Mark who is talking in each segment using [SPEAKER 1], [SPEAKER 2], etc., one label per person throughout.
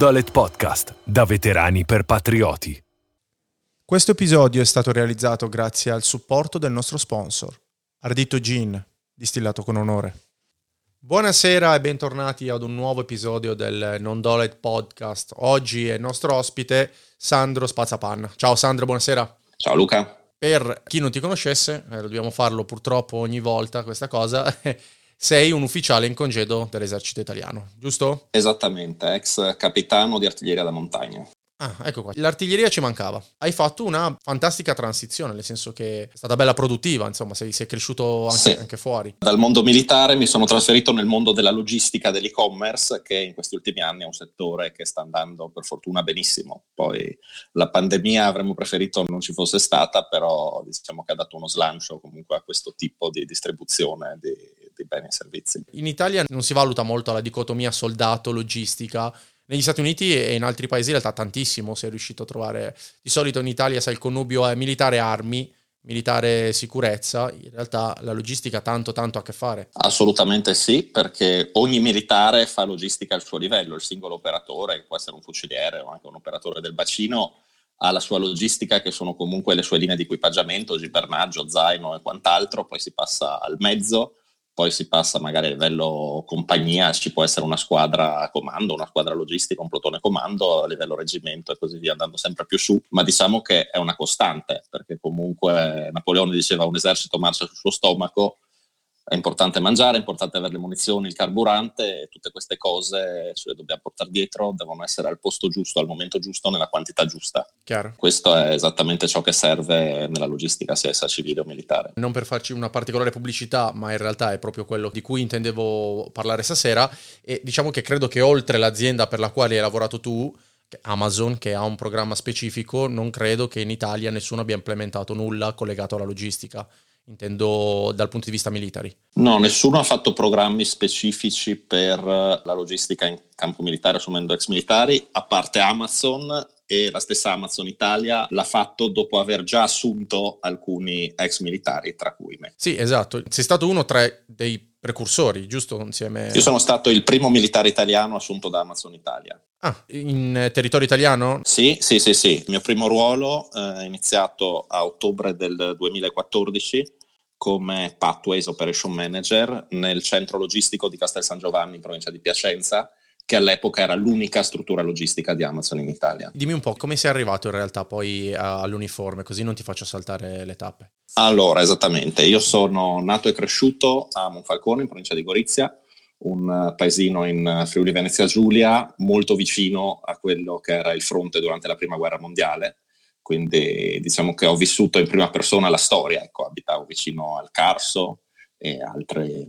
[SPEAKER 1] Non Dolet Podcast, da veterani per patrioti.
[SPEAKER 2] Questo episodio è stato realizzato grazie al supporto del nostro sponsor, Ardito Gin, distillato con onore. Buonasera e bentornati ad un nuovo episodio del Non Dolet Podcast. Oggi è il nostro ospite Sandro Spazzapanna. Ciao Sandro, buonasera.
[SPEAKER 3] Ciao Luca.
[SPEAKER 2] Per chi non ti conoscesse, eh, dobbiamo farlo purtroppo ogni volta questa cosa, sei un ufficiale in congedo dell'esercito italiano, giusto?
[SPEAKER 3] Esattamente, ex capitano di artiglieria da montagna.
[SPEAKER 2] Ah, ecco qua. L'artiglieria ci mancava. Hai fatto una fantastica transizione, nel senso che è stata bella produttiva, insomma, sei, sei cresciuto anche, sì. anche, fuori.
[SPEAKER 3] Dal mondo militare mi sono trasferito nel mondo della logistica dell'e-commerce, che in questi ultimi anni è un settore che sta andando per fortuna benissimo. Poi la pandemia avremmo preferito non ci fosse stata, però diciamo che ha dato uno slancio comunque a questo tipo di distribuzione di, di beni e servizi.
[SPEAKER 2] In Italia non si valuta molto la dicotomia soldato-logistica negli Stati Uniti e in altri paesi in realtà tantissimo si è riuscito a trovare. Di solito in Italia sai il connubio è militare armi, militare sicurezza, in realtà la logistica tanto tanto ha a che fare.
[SPEAKER 3] Assolutamente sì, perché ogni militare fa logistica al suo livello, il singolo operatore, può essere un fuciliere o anche un operatore del bacino, ha la sua logistica che sono comunque le sue linee di equipaggiamento, gibernaggio, zaino e quant'altro, poi si passa al mezzo poi si passa magari a livello compagnia, ci può essere una squadra comando, una squadra logistica, un plotone comando, a livello reggimento e così via, andando sempre più su, ma diciamo che è una costante, perché comunque Napoleone diceva un esercito marcia sul suo stomaco, è importante mangiare, è importante avere le munizioni, il carburante, tutte queste cose ce le dobbiamo portare dietro, devono essere al posto giusto, al momento giusto, nella quantità giusta.
[SPEAKER 2] Chiaro.
[SPEAKER 3] Questo è esattamente ciò che serve nella logistica, sia essa civile o militare.
[SPEAKER 2] Non per farci una particolare pubblicità, ma in realtà è proprio quello di cui intendevo parlare stasera e diciamo che credo che oltre l'azienda per la quale hai lavorato tu, Amazon che ha un programma specifico, non credo che in Italia nessuno abbia implementato nulla collegato alla logistica intendo dal punto di vista militari.
[SPEAKER 3] No, nessuno ha fatto programmi specifici per la logistica in campo militare assumendo ex militari, a parte Amazon e la stessa Amazon Italia l'ha fatto dopo aver già assunto alcuni ex militari, tra cui me.
[SPEAKER 2] Sì, esatto. Sei stato uno tra dei precursori, giusto? Insieme...
[SPEAKER 3] Io sono stato il primo militare italiano assunto da Amazon Italia.
[SPEAKER 2] Ah, in territorio italiano?
[SPEAKER 3] Sì, sì, sì, sì. Il mio primo ruolo eh, è iniziato a ottobre del 2014 come Pathways Operation Manager nel centro logistico di Castel San Giovanni in provincia di Piacenza che all'epoca era l'unica struttura logistica di Amazon in Italia.
[SPEAKER 2] Dimmi un po' come sei arrivato in realtà poi all'uniforme, così non ti faccio saltare le tappe.
[SPEAKER 3] Allora, esattamente, io sono nato e cresciuto a Monfalcone in provincia di Gorizia, un paesino in Friuli Venezia Giulia, molto vicino a quello che era il fronte durante la prima guerra mondiale quindi diciamo che ho vissuto in prima persona la storia, ecco, abitavo vicino al Carso e altri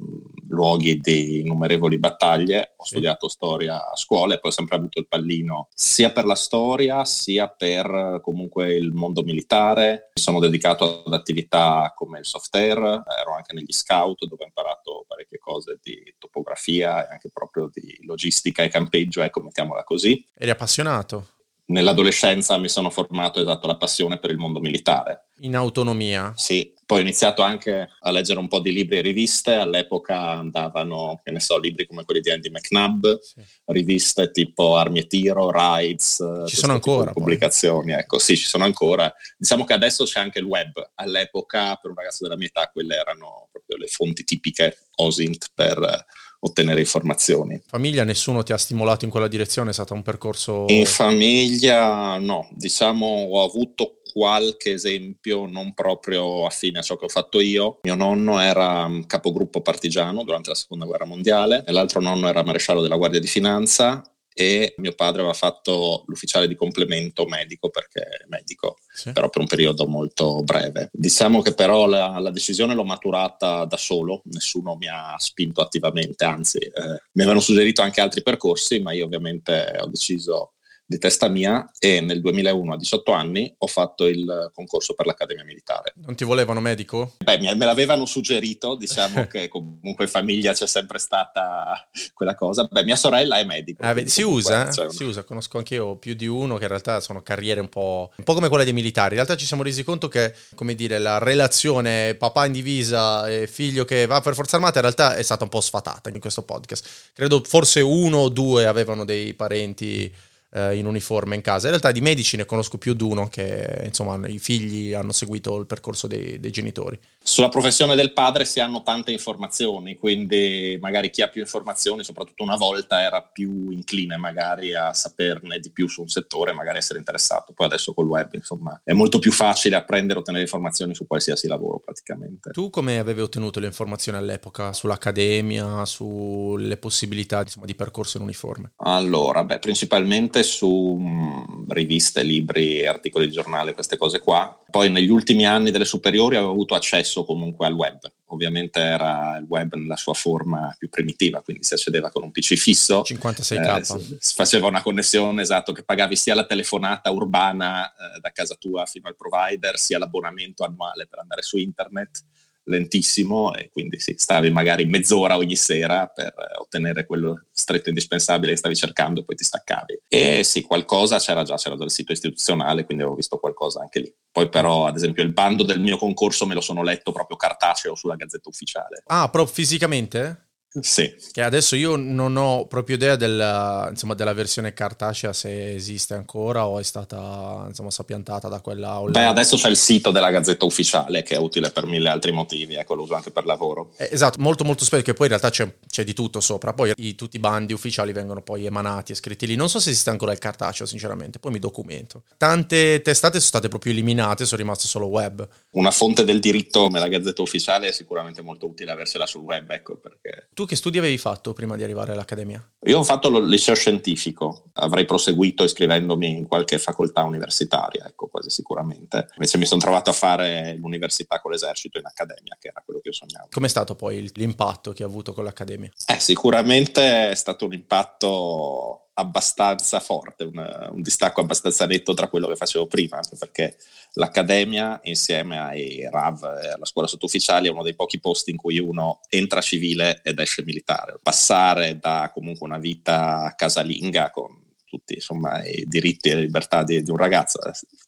[SPEAKER 3] luoghi di innumerevoli battaglie, ho studiato storia a scuola e poi ho sempre avuto il pallino sia per la storia sia per comunque il mondo militare, mi sono dedicato ad attività come il software, ero anche negli scout dove ho imparato parecchie cose di topografia e anche proprio di logistica e campeggio, ecco mettiamola così.
[SPEAKER 2] Eri appassionato?
[SPEAKER 3] Nell'adolescenza mi sono formato esatto la passione per il mondo militare.
[SPEAKER 2] In autonomia?
[SPEAKER 3] Sì, poi ho iniziato anche a leggere un po' di libri e riviste, all'epoca andavano, che ne so, libri come quelli di Andy McNabb, sì. riviste tipo Armi e Tiro, Rides,
[SPEAKER 2] ci sono ancora
[SPEAKER 3] pubblicazioni, ecco, sì, ci sono ancora. Diciamo che adesso c'è anche il web, all'epoca per un ragazzo della mia età quelle erano proprio le fonti tipiche OSINT per ottenere informazioni.
[SPEAKER 2] Famiglia, nessuno ti ha stimolato in quella direzione? È stato un percorso...
[SPEAKER 3] In famiglia no, diciamo ho avuto qualche esempio non proprio affine a ciò che ho fatto io. Mio nonno era mm, capogruppo partigiano durante la seconda guerra mondiale e l'altro nonno era maresciallo della Guardia di Finanza e mio padre aveva fatto l'ufficiale di complemento medico perché è medico, sì. però per un periodo molto breve. Diciamo che però la, la, decisione l'ho maturata da solo, nessuno mi ha spinto attivamente, anzi eh, mi avevano suggerito anche altri percorsi, ma io ovviamente ho deciso di testa mia e nel 2001 a 18 anni ho fatto il concorso per l'Accademia Militare.
[SPEAKER 2] Non ti volevano medico?
[SPEAKER 3] Beh, me l'avevano suggerito, diciamo che comunque in famiglia c'è sempre stata quella cosa. Beh, mia sorella è medico.
[SPEAKER 2] Ah, si usa, cioè, si usa, conosco anche io più di uno che in realtà sono carriere un po', un po' come quella dei militari. In realtà ci siamo resi conto che, come dire, la relazione papà in divisa e figlio che va per forza armata in realtà è stata un po' sfatata in questo podcast. Credo forse uno o due avevano dei parenti eh, in uniforme in casa. In realtà di medici ne conosco più di uno che insomma i figli hanno seguito il percorso dei, dei genitori.
[SPEAKER 3] Sulla professione del padre si hanno tante informazioni, quindi magari chi ha più informazioni, soprattutto una volta, era più incline magari a saperne di più su un settore, magari essere interessato. Poi adesso col web, insomma, è molto più facile apprendere o ottenere informazioni su qualsiasi lavoro praticamente.
[SPEAKER 2] Tu come avevi ottenuto le informazioni all'epoca sull'accademia, sulle possibilità insomma, di percorso in uniforme?
[SPEAKER 3] Allora, beh, principalmente su mh, riviste, libri, articoli di giornale, queste cose qua. Poi negli ultimi anni delle superiori avevo avuto accesso comunque al web. Ovviamente era il web nella sua forma più primitiva, quindi si accedeva con un PC fisso.
[SPEAKER 2] 56k. Eh,
[SPEAKER 3] faceva una connessione, esatto, che pagavi sia la telefonata urbana eh, da casa tua fino al provider, sia l'abbonamento annuale per andare su internet lentissimo e quindi sì, stavi magari mezz'ora ogni sera per ottenere quello stretto indispensabile che stavi cercando e poi ti staccavi. E sì, qualcosa c'era già, c'era dal sito istituzionale, quindi avevo visto qualcosa anche lì. Poi però, ad esempio, il bando del mio concorso me lo sono letto proprio cartaceo sulla Gazzetta Ufficiale.
[SPEAKER 2] Ah, proprio fisicamente?
[SPEAKER 3] Sì.
[SPEAKER 2] Che adesso io non ho proprio idea della, insomma, della versione cartacea se esiste ancora o è stata insomma, sapiantata da quella online.
[SPEAKER 3] Beh, adesso c'è il sito della Gazzetta Ufficiale che è utile per mille altri motivi, ecco, lo uso anche per lavoro.
[SPEAKER 2] Eh, esatto, molto molto spesso che poi in realtà c'è, c'è di tutto sopra, poi i, tutti i bandi ufficiali vengono poi emanati e scritti lì. Non so se esiste ancora il cartaceo, sinceramente, poi mi documento. Tante testate sono state proprio eliminate, sono rimaste solo web.
[SPEAKER 3] Una fonte del diritto come la Gazzetta Ufficiale è sicuramente molto utile aversela sul web, ecco perché...
[SPEAKER 2] Tu che studi avevi fatto prima di arrivare all'Accademia?
[SPEAKER 3] Io ho fatto il liceo scientifico, avrei proseguito iscrivendomi in qualche facoltà universitaria, ecco, quasi sicuramente. Invece mi sono trovato a fare l'università con l'esercito in Accademia, che era quello che io sognavo.
[SPEAKER 2] Com'è stato poi l'impatto che ha avuto con l'Accademia?
[SPEAKER 3] Eh, sicuramente è stato un impatto abbastanza forte, un, un, distacco abbastanza netto tra quello che facevo prima, anche perché l'Accademia insieme ai RAV e alla scuola sottufficiali è uno dei pochi posti in cui uno entra civile ed esce militare. Passare da comunque una vita casalinga con tutti insomma, i diritti e le libertà di, di, un ragazzo,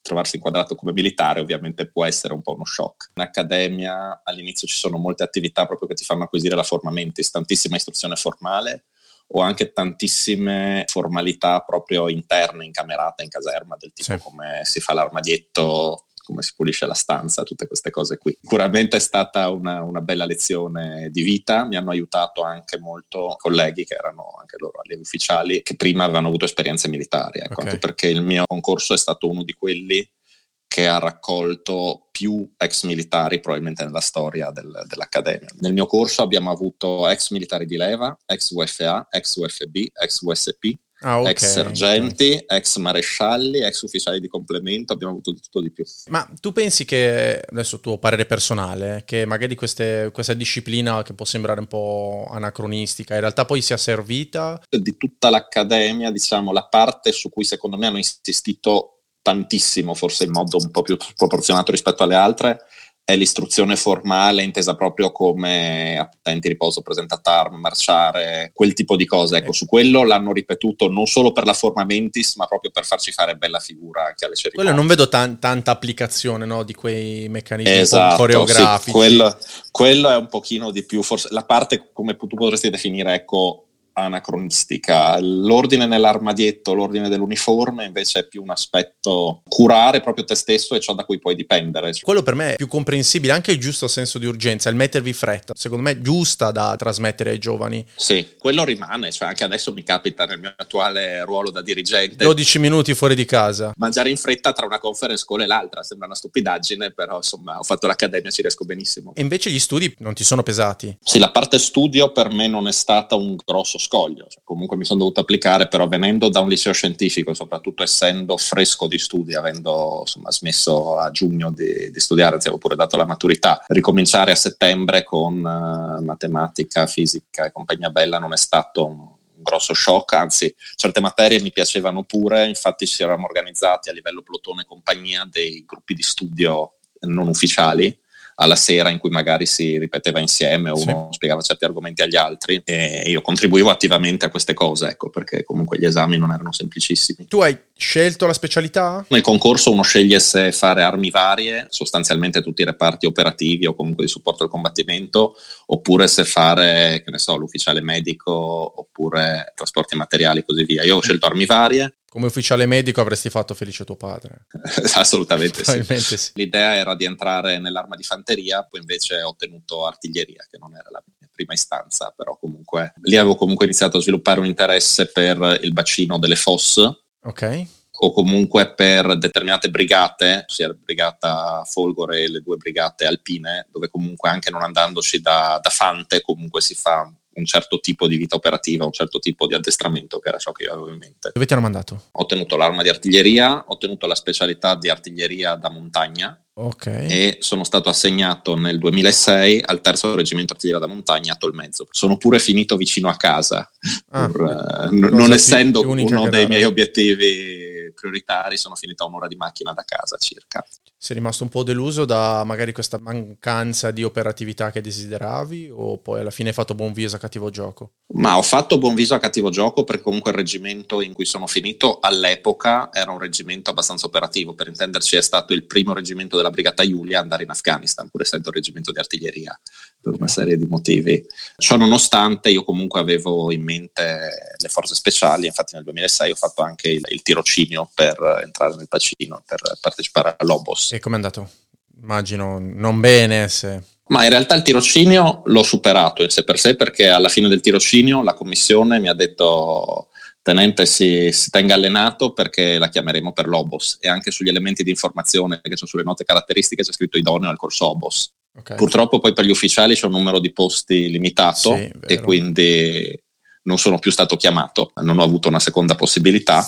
[SPEAKER 3] trovarsi inquadrato come militare ovviamente può essere un po' uno shock. In accademia all'inizio ci sono molte attività proprio che ti fanno acquisire la forma mentis, tantissima istruzione formale, o anche tantissime formalità proprio interne, incamerate in caserma, del tipo sì. come si fa l'armadietto, come si pulisce la stanza, tutte queste cose qui. Sicuramente è stata una, una, bella lezione di vita, mi hanno aiutato anche molto colleghi che erano anche loro allievi ufficiali, che prima avevano avuto esperienze militari, ecco, okay. anche perché il mio concorso è stato uno di quelli che ha raccolto più ex militari probabilmente nella storia del, dell'Accademia. Nel mio corso abbiamo avuto ex militari di leva, ex UFA, ex UFB, ex USP, Ah, okay, ex sergenti, ex marescialli, ex ufficiali di complemento, abbiamo avuto di tutto di più.
[SPEAKER 2] Ma tu pensi che, adesso tuo parere personale, che magari queste, questa disciplina che può sembrare un po' anacronistica, in realtà poi sia servita?
[SPEAKER 3] Di tutta l'accademia, diciamo, la parte su cui secondo me hanno insistito tantissimo, forse in modo un po' più sproporzionato rispetto alle altre, è l'istruzione formale intesa proprio come attenti, riposo, presentata arma, marciare, quel tipo di cose. Ecco, su quello l'hanno ripetuto non solo per la forma mentis, ma proprio per farci fare bella figura anche alle cerimonie.
[SPEAKER 2] Quello non vedo tan- tanta applicazione no, di quei meccanismi esatto, coreografici.
[SPEAKER 3] Sì, quello, quello, è un pochino di più, forse la parte come tu potresti definire, ecco, anacronistica. L'ordine nell'armadietto, l'ordine dell'uniforme invece è più un aspetto curare proprio te stesso e ciò da cui puoi dipendere.
[SPEAKER 2] Quello per me è più comprensibile, anche il giusto senso di urgenza, il mettervi fretta, secondo me è giusta da trasmettere ai giovani.
[SPEAKER 3] Sì, quello rimane, cioè anche adesso mi capita nel mio attuale ruolo da dirigente.
[SPEAKER 2] 12 minuti fuori di casa.
[SPEAKER 3] Mangiare in fretta tra una conference call e l'altra, sembra una stupidaggine, però insomma ho fatto l'accademia, ci riesco benissimo.
[SPEAKER 2] E invece gli studi non ti sono pesati?
[SPEAKER 3] Sì, la parte studio per me non è stata un grosso scoglio, cioè, comunque mi sono dovuto applicare, però venendo da un liceo scientifico, soprattutto essendo fresco di studi, avendo insomma, smesso a giugno di, di, studiare, anzi avevo pure dato la maturità, ricominciare a settembre con uh, matematica, fisica e compagnia bella non è stato un grosso shock, anzi certe materie mi piacevano pure, infatti ci eravamo organizzati a livello plotone compagnia dei gruppi di studio non ufficiali alla sera in cui magari si ripeteva insieme o uno sì. spiegava certi argomenti agli altri e io contribuivo attivamente a queste cose, ecco, perché comunque gli esami non erano semplicissimi.
[SPEAKER 2] Tu hai scelto la specialità?
[SPEAKER 3] Nel concorso uno sceglie se fare armi varie, sostanzialmente tutti i reparti operativi o comunque di supporto al combattimento, oppure se fare, che ne so, l'ufficiale medico oppure trasporti materiali e così via. Io ho scelto armi varie,
[SPEAKER 2] come ufficiale medico avresti fatto felice tuo padre.
[SPEAKER 3] Assolutamente sì. sì. L'idea era di entrare nell'arma di fanteria, poi invece ho ottenuto artiglieria, che non era la mia prima istanza, però comunque lì avevo comunque iniziato a sviluppare un interesse per il bacino delle fosse.
[SPEAKER 2] Ok
[SPEAKER 3] o comunque per determinate brigate, sia la brigata Folgore e le due brigate alpine, dove comunque anche non andandoci da, da Fante comunque si fa un certo tipo di vita operativa, un certo tipo di addestramento, che era ciò che io avevo in mente.
[SPEAKER 2] Dove ti hanno mandato?
[SPEAKER 3] Ho ottenuto l'arma di artiglieria, ho ottenuto la specialità di artiglieria da montagna.
[SPEAKER 2] Okay.
[SPEAKER 3] E sono stato assegnato nel 2006 al terzo reggimento artiglieria da montagna a Tolmezzo. Sono pure finito vicino a casa, ah, pur, uh, non essendo uno dei miei obiettivi prioritari, sono finito a un'ora di macchina da casa circa.
[SPEAKER 2] Sei rimasto un po' deluso da magari questa mancanza di operatività che desideravi o poi alla fine hai fatto buon viso a cattivo gioco?
[SPEAKER 3] Ma ho fatto buon viso a cattivo gioco perché comunque il reggimento in cui sono finito all'epoca era un reggimento abbastanza operativo, per intenderci è stato il primo reggimento della Brigata Giulia ad andare in Afghanistan, pur essendo un reggimento di artiglieria, per una serie di motivi. Ciò nonostante io comunque avevo in mente le forze speciali, infatti nel 2006 ho fatto anche il, il tirocinio per entrare nel bacino, per partecipare all'Obos
[SPEAKER 2] e com'è andato? Immagino non bene se...
[SPEAKER 3] Ma in realtà il tirocinio l'ho superato in sé per sé perché alla fine del tirocinio la commissione mi ha detto tenente si, si, tenga allenato perché la chiameremo per l'Obos e anche sugli elementi di informazione che sono sulle note caratteristiche c'è scritto idoneo al corso Obos. Okay. Purtroppo poi per gli ufficiali c'è un numero di posti limitato sì, e quindi non sono più stato chiamato, non ho avuto una seconda possibilità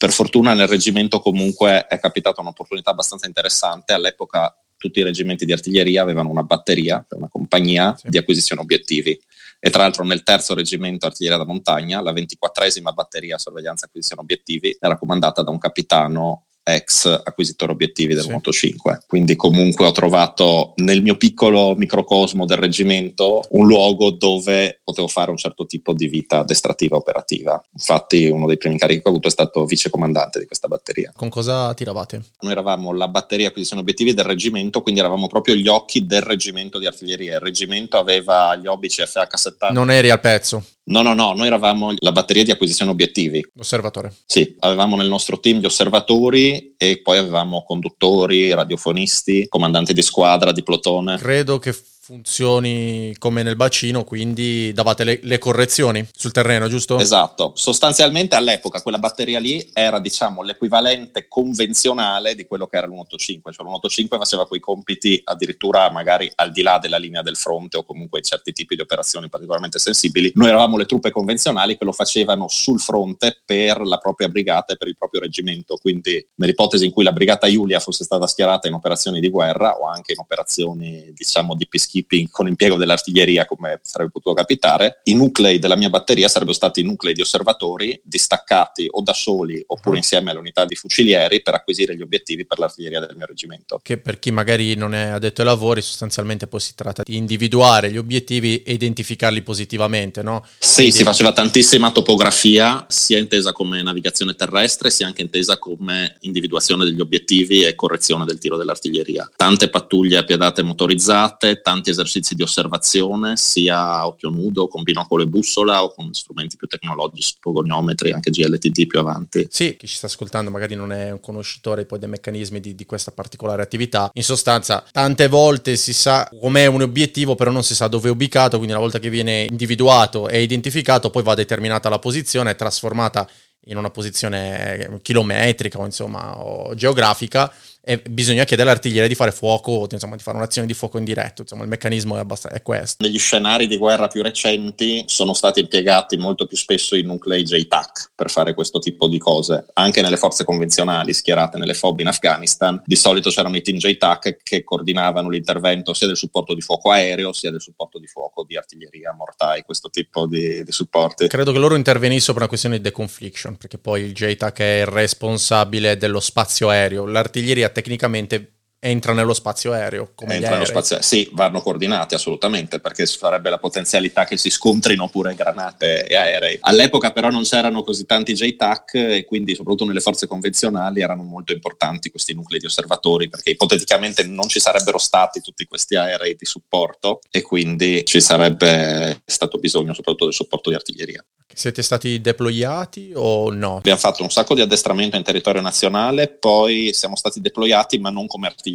[SPEAKER 3] per fortuna nel reggimento comunque è capitata un'opportunità abbastanza interessante. All'epoca tutti i reggimenti di artiglieria avevano una batteria, una compagnia sì. di acquisizione obiettivi. E tra l'altro nel terzo reggimento artiglieria da montagna, la ventiquattresima batteria sorveglianza acquisizione obiettivi era comandata da un capitano ex acquisitore obiettivi del sì. Moto 5. Quindi comunque ho trovato nel mio piccolo microcosmo del reggimento un luogo dove potevo fare un certo tipo di vita addestrativa operativa. Infatti uno dei primi incarichi che ho avuto è stato vicecomandante di questa batteria.
[SPEAKER 2] Con cosa tiravate?
[SPEAKER 3] Noi eravamo la batteria acquisizione obiettivi del reggimento, quindi eravamo proprio gli occhi del reggimento di artiglieria. Il reggimento aveva gli obici FH70.
[SPEAKER 2] Non eri al pezzo?
[SPEAKER 3] No, no, no, noi eravamo la batteria di acquisizione obiettivi.
[SPEAKER 2] Osservatore.
[SPEAKER 3] Sì, avevamo nel nostro team gli osservatori e poi avevamo conduttori, radiofonisti, comandanti di squadra, di plotone.
[SPEAKER 2] Credo che funzioni come nel bacino, quindi davate le, le, correzioni sul terreno, giusto?
[SPEAKER 3] Esatto. Sostanzialmente all'epoca quella batteria lì era, diciamo, l'equivalente convenzionale di quello che era l'185, cioè l'185 faceva quei compiti addirittura magari al di là della linea del fronte o comunque certi tipi di operazioni particolarmente sensibili. Noi eravamo le truppe convenzionali che lo facevano sul fronte per la propria brigata e per il proprio reggimento, quindi nell'ipotesi in cui la brigata Iulia fosse stata schierata in operazioni di guerra o anche in operazioni, diciamo, di peacekeeping peacekeeping con impiego dell'artiglieria come sarebbe potuto capitare, i nuclei della mia batteria sarebbero stati nuclei di osservatori distaccati o da soli oppure uh insieme alle unità di fucilieri per acquisire gli obiettivi per l'artiglieria del mio reggimento.
[SPEAKER 2] Che per chi magari non è addetto ai lavori sostanzialmente poi si tratta di individuare gli obiettivi e identificarli positivamente, no?
[SPEAKER 3] Sì, Quindi... si faceva tantissima topografia, sia intesa come navigazione terrestre, sia anche intesa come individuazione degli obiettivi e correzione del tiro dell'artiglieria. Tante pattuglie appiadate motorizzate, tanti esercizi di osservazione, sia a occhio nudo, con binocolo e bussola o con strumenti più tecnologici, pogoniometri, anche GLTT più avanti.
[SPEAKER 2] Sì, chi ci sta ascoltando magari non è un conoscitore poi dei meccanismi di, di questa particolare attività. In sostanza, tante volte si sa com'è un obiettivo, però non si sa dove è ubicato, quindi una volta che viene individuato e identificato, poi va determinata la posizione, è trasformata in una posizione chilometrica o insomma o geografica e bisogna chiedere all'artiglieria di fare fuoco, insomma di fare un'azione di fuoco in diretto, insomma il meccanismo è, abbast- è questo.
[SPEAKER 3] Negli scenari di guerra più recenti sono stati impiegati molto più spesso i nuclei JTAC per fare questo tipo di cose, anche nelle forze convenzionali schierate nelle FOB in Afghanistan, di solito c'erano i team JTAC che coordinavano l'intervento sia del supporto di fuoco aereo sia del supporto di fuoco di artiglieria, mortai, questo tipo di, di supporti.
[SPEAKER 2] Credo che loro intervenissero per una questione di deconfliction, perché poi il JTAC è il responsabile dello spazio aereo, l'artiglieria tecnicamente entra nello spazio aereo. Come
[SPEAKER 3] entra nello spazio Sì, vanno coordinati assolutamente, perché farebbe la potenzialità che si scontrino pure granate e aerei. All'epoca però non c'erano così tanti JTAC e quindi soprattutto nelle forze convenzionali erano molto importanti questi nuclei di osservatori, perché ipoteticamente non ci sarebbero stati tutti questi aerei di supporto e quindi ci sarebbe stato bisogno soprattutto del supporto di artiglieria.
[SPEAKER 2] Siete stati deployati o no?
[SPEAKER 3] Abbiamo fatto un sacco di addestramento in territorio nazionale, poi siamo stati deployati ma non come artiglieria.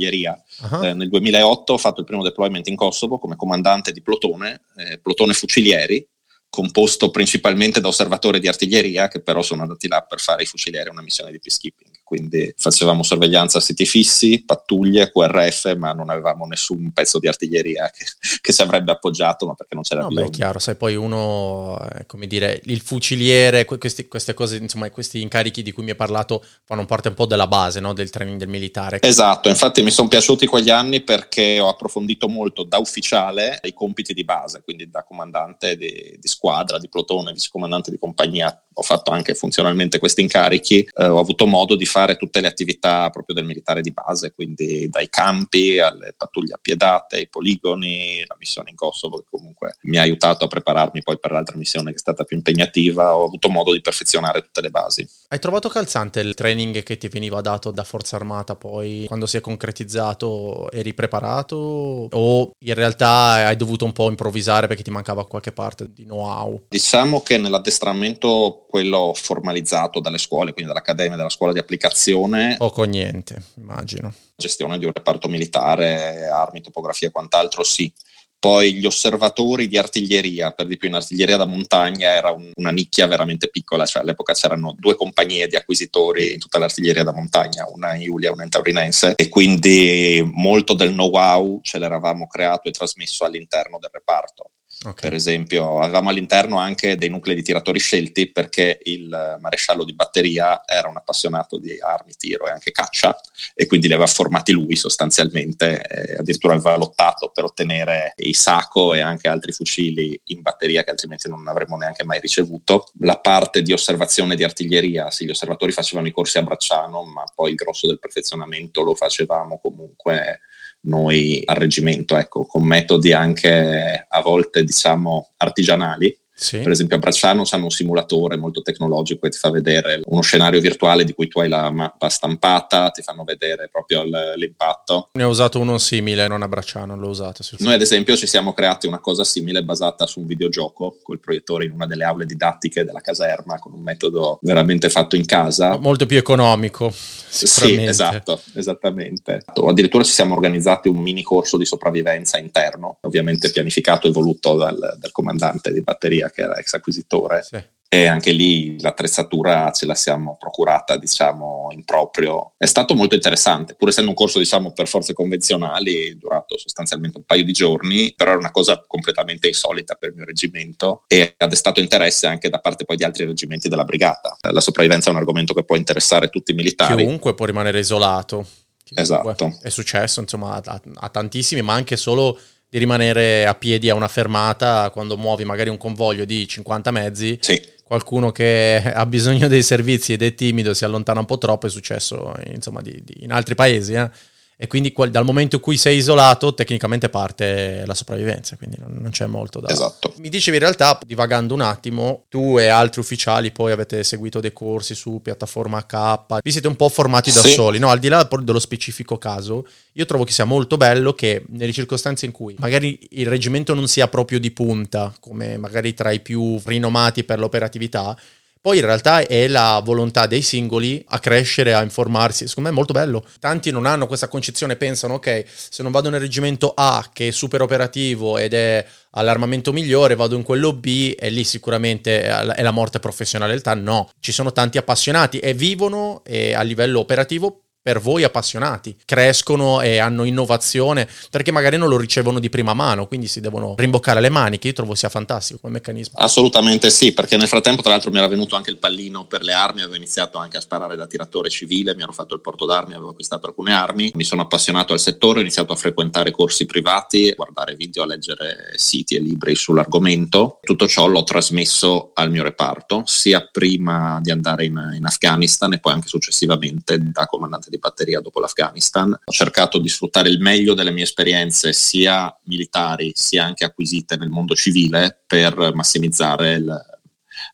[SPEAKER 3] Uh-huh. Eh, nel 2008 ho fatto il primo deployment in Kosovo come comandante di plotone, eh, plotone fucilieri, composto principalmente da osservatori di artiglieria che però sono andati là per fare i fucilieri una missione di peacekeeping quindi facevamo sorveglianza a siti fissi, pattuglie, QRF, ma non avevamo nessun pezzo di artiglieria che, che si avrebbe appoggiato, ma perché non c'era
[SPEAKER 2] no,
[SPEAKER 3] bisogno.
[SPEAKER 2] Beh, è chiaro, sai, poi uno, eh, come dire, il fuciliere, questi, queste cose, insomma, questi incarichi di cui mi hai parlato fanno parte un po' della base, no? del training del militare.
[SPEAKER 3] Esatto, infatti mi sono piaciuti quegli anni perché ho approfondito molto da ufficiale i compiti di base, quindi da comandante di, di squadra, di plotone, vicecomandante di compagnia, ho fatto anche funzionalmente questi incarichi, eh, ho avuto modo di fare tutte le attività proprio del militare di base, quindi dai campi alle pattuglie appiedate, ai poligoni, la missione in Kosovo che comunque mi ha aiutato a prepararmi poi per l'altra missione che è stata più impegnativa, ho avuto modo di perfezionare tutte le basi.
[SPEAKER 2] Hai trovato calzante il training che ti veniva dato da Forza Armata poi quando si è concretizzato eri preparato o in realtà hai dovuto un po' improvvisare perché ti mancava qualche parte di know-how?
[SPEAKER 3] Diciamo che nell'addestramento quello formalizzato dalle scuole, quindi dall'Accademia, dalla scuola di applicazione.
[SPEAKER 2] Poco niente, immagino.
[SPEAKER 3] Gestione di un reparto militare, armi, topografia e quant'altro, sì. Poi gli osservatori di artiglieria, per di più in artiglieria da montagna era un, una nicchia veramente piccola, cioè all'epoca c'erano due compagnie di acquisitori in tutta l'artiglieria da montagna, una in Giulia e una in Taurinense, e quindi molto del know-how ce l'eravamo creato e trasmesso all'interno del reparto. Okay. Per esempio, avevamo all'interno anche dei nuclei di tiratori scelti perché il maresciallo di batteria era un appassionato di armi, tiro e anche caccia e quindi li aveva formati lui sostanzialmente, eh, addirittura aveva lottato per ottenere i Saco e anche altri fucili in batteria che altrimenti non avremmo neanche mai ricevuto. La parte di osservazione di artiglieria, sì, gli osservatori facevano i corsi a Bracciano, ma poi il grosso del perfezionamento lo facevamo comunque noi al reggimento, ecco, con metodi anche a volte diciamo artigianali, sì. Per esempio a Bracciano c'è un simulatore molto tecnologico che ti fa vedere uno scenario virtuale di cui tu hai la mappa stampata, ti fanno vedere proprio l'impatto.
[SPEAKER 2] Ne ho usato uno simile, non a Bracciano, l'ho usato.
[SPEAKER 3] Noi ad esempio ci siamo creati una cosa simile basata su un videogioco col proiettore in una delle aule didattiche della caserma con un metodo veramente fatto in casa.
[SPEAKER 2] Molto più economico.
[SPEAKER 3] Sì, esatto, esattamente. Addirittura ci siamo organizzati un mini corso di sopravvivenza interno, ovviamente pianificato e voluto dal, dal comandante di batteria che era ex acquisitore. Sì. E anche lì l'attrezzatura ce la siamo procurata, diciamo, in proprio. È stato molto interessante, pur essendo un corso, diciamo, per forze convenzionali, durato sostanzialmente un paio di giorni, però era una cosa completamente insolita per il mio reggimento e ha destato interesse anche da parte poi di altri reggimenti della brigata. La sopravvivenza è un argomento che può interessare tutti i militari.
[SPEAKER 2] Chiunque può rimanere isolato.
[SPEAKER 3] Esatto.
[SPEAKER 2] È successo, insomma, a, a tantissimi, ma anche solo di rimanere a piedi a una fermata quando muovi magari un convoglio di 50 mezzi.
[SPEAKER 3] Sì.
[SPEAKER 2] Qualcuno che ha bisogno dei servizi ed è timido si allontana un po' troppo, è successo insomma di, di, in altri paesi. Eh? E quindi qual- dal momento in cui sei isolato tecnicamente parte la sopravvivenza, quindi non, non, c'è molto da...
[SPEAKER 3] Esatto.
[SPEAKER 2] Mi dicevi in realtà, divagando un attimo, tu e altri ufficiali poi avete seguito dei corsi su piattaforma K, vi siete un po' formati da sì. soli, no? Al di là dello specifico caso, io trovo che sia molto bello che nelle circostanze in cui magari il reggimento non sia proprio di punta, come magari tra i più rinomati per l'operatività, poi in realtà è la volontà dei singoli a crescere, a informarsi. Secondo me è molto bello. Tanti non hanno questa concezione, pensano, ok, se non vado nel reggimento A, che è super operativo ed è all'armamento migliore, vado in quello B e lì sicuramente è la morte professionalità. No, ci sono tanti appassionati e vivono e a livello operativo per voi appassionati, crescono e hanno innovazione perché magari non lo ricevono di prima mano, quindi si devono rimboccare le maniche. Io trovo sia fantastico come meccanismo.
[SPEAKER 3] Assolutamente sì, perché nel frattempo tra l'altro mi era venuto anche il pallino per le armi, avevo iniziato anche a sparare da tiratore civile, mi ero fatto il porto d'armi, avevo acquistato alcune armi, mi sono appassionato al settore, ho iniziato a frequentare corsi privati, a guardare video, a leggere siti e libri sull'argomento. Tutto ciò l'ho trasmesso al mio reparto, sia prima di andare in, in Afghanistan e poi anche successivamente da comandante di di batteria dopo l'Afghanistan. Ho cercato di sfruttare il meglio delle mie esperienze sia militari sia anche acquisite nel mondo civile per massimizzare il,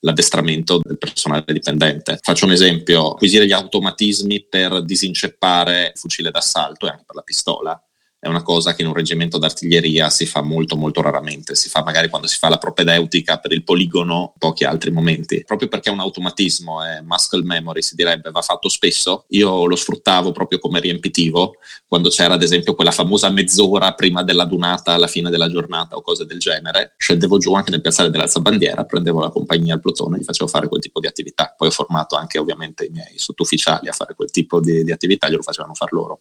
[SPEAKER 3] l'addestramento del personale dipendente. Faccio un esempio, acquisire gli automatismi per disinceppare il fucile d'assalto e anche per la pistola è una cosa che in un reggimento d'artiglieria si fa molto molto raramente, si fa magari quando si fa la propedeutica per il poligono, pochi altri momenti, proprio perché è un automatismo, è muscle memory si direbbe, va fatto spesso, io lo sfruttavo proprio come riempitivo, quando c'era ad esempio quella famosa mezz'ora prima della dunata alla fine della giornata o cose del genere, scendevo giù anche nel piazzale dell'alzabandiera, prendevo la compagnia al plotone e gli facevo fare quel tipo di attività, poi ho formato anche ovviamente i miei sottufficiali a fare quel tipo di, di attività, glielo facevano far loro.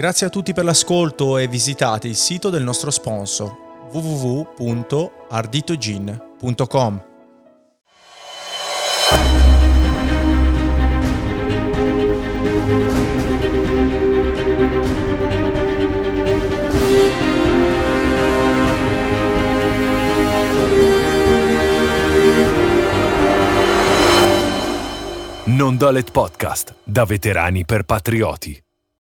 [SPEAKER 2] Grazie a tutti per l'ascolto e visitate il sito del nostro sponsor www.arditogin.com.
[SPEAKER 1] Non Dolet Podcast, da veterani per patrioti.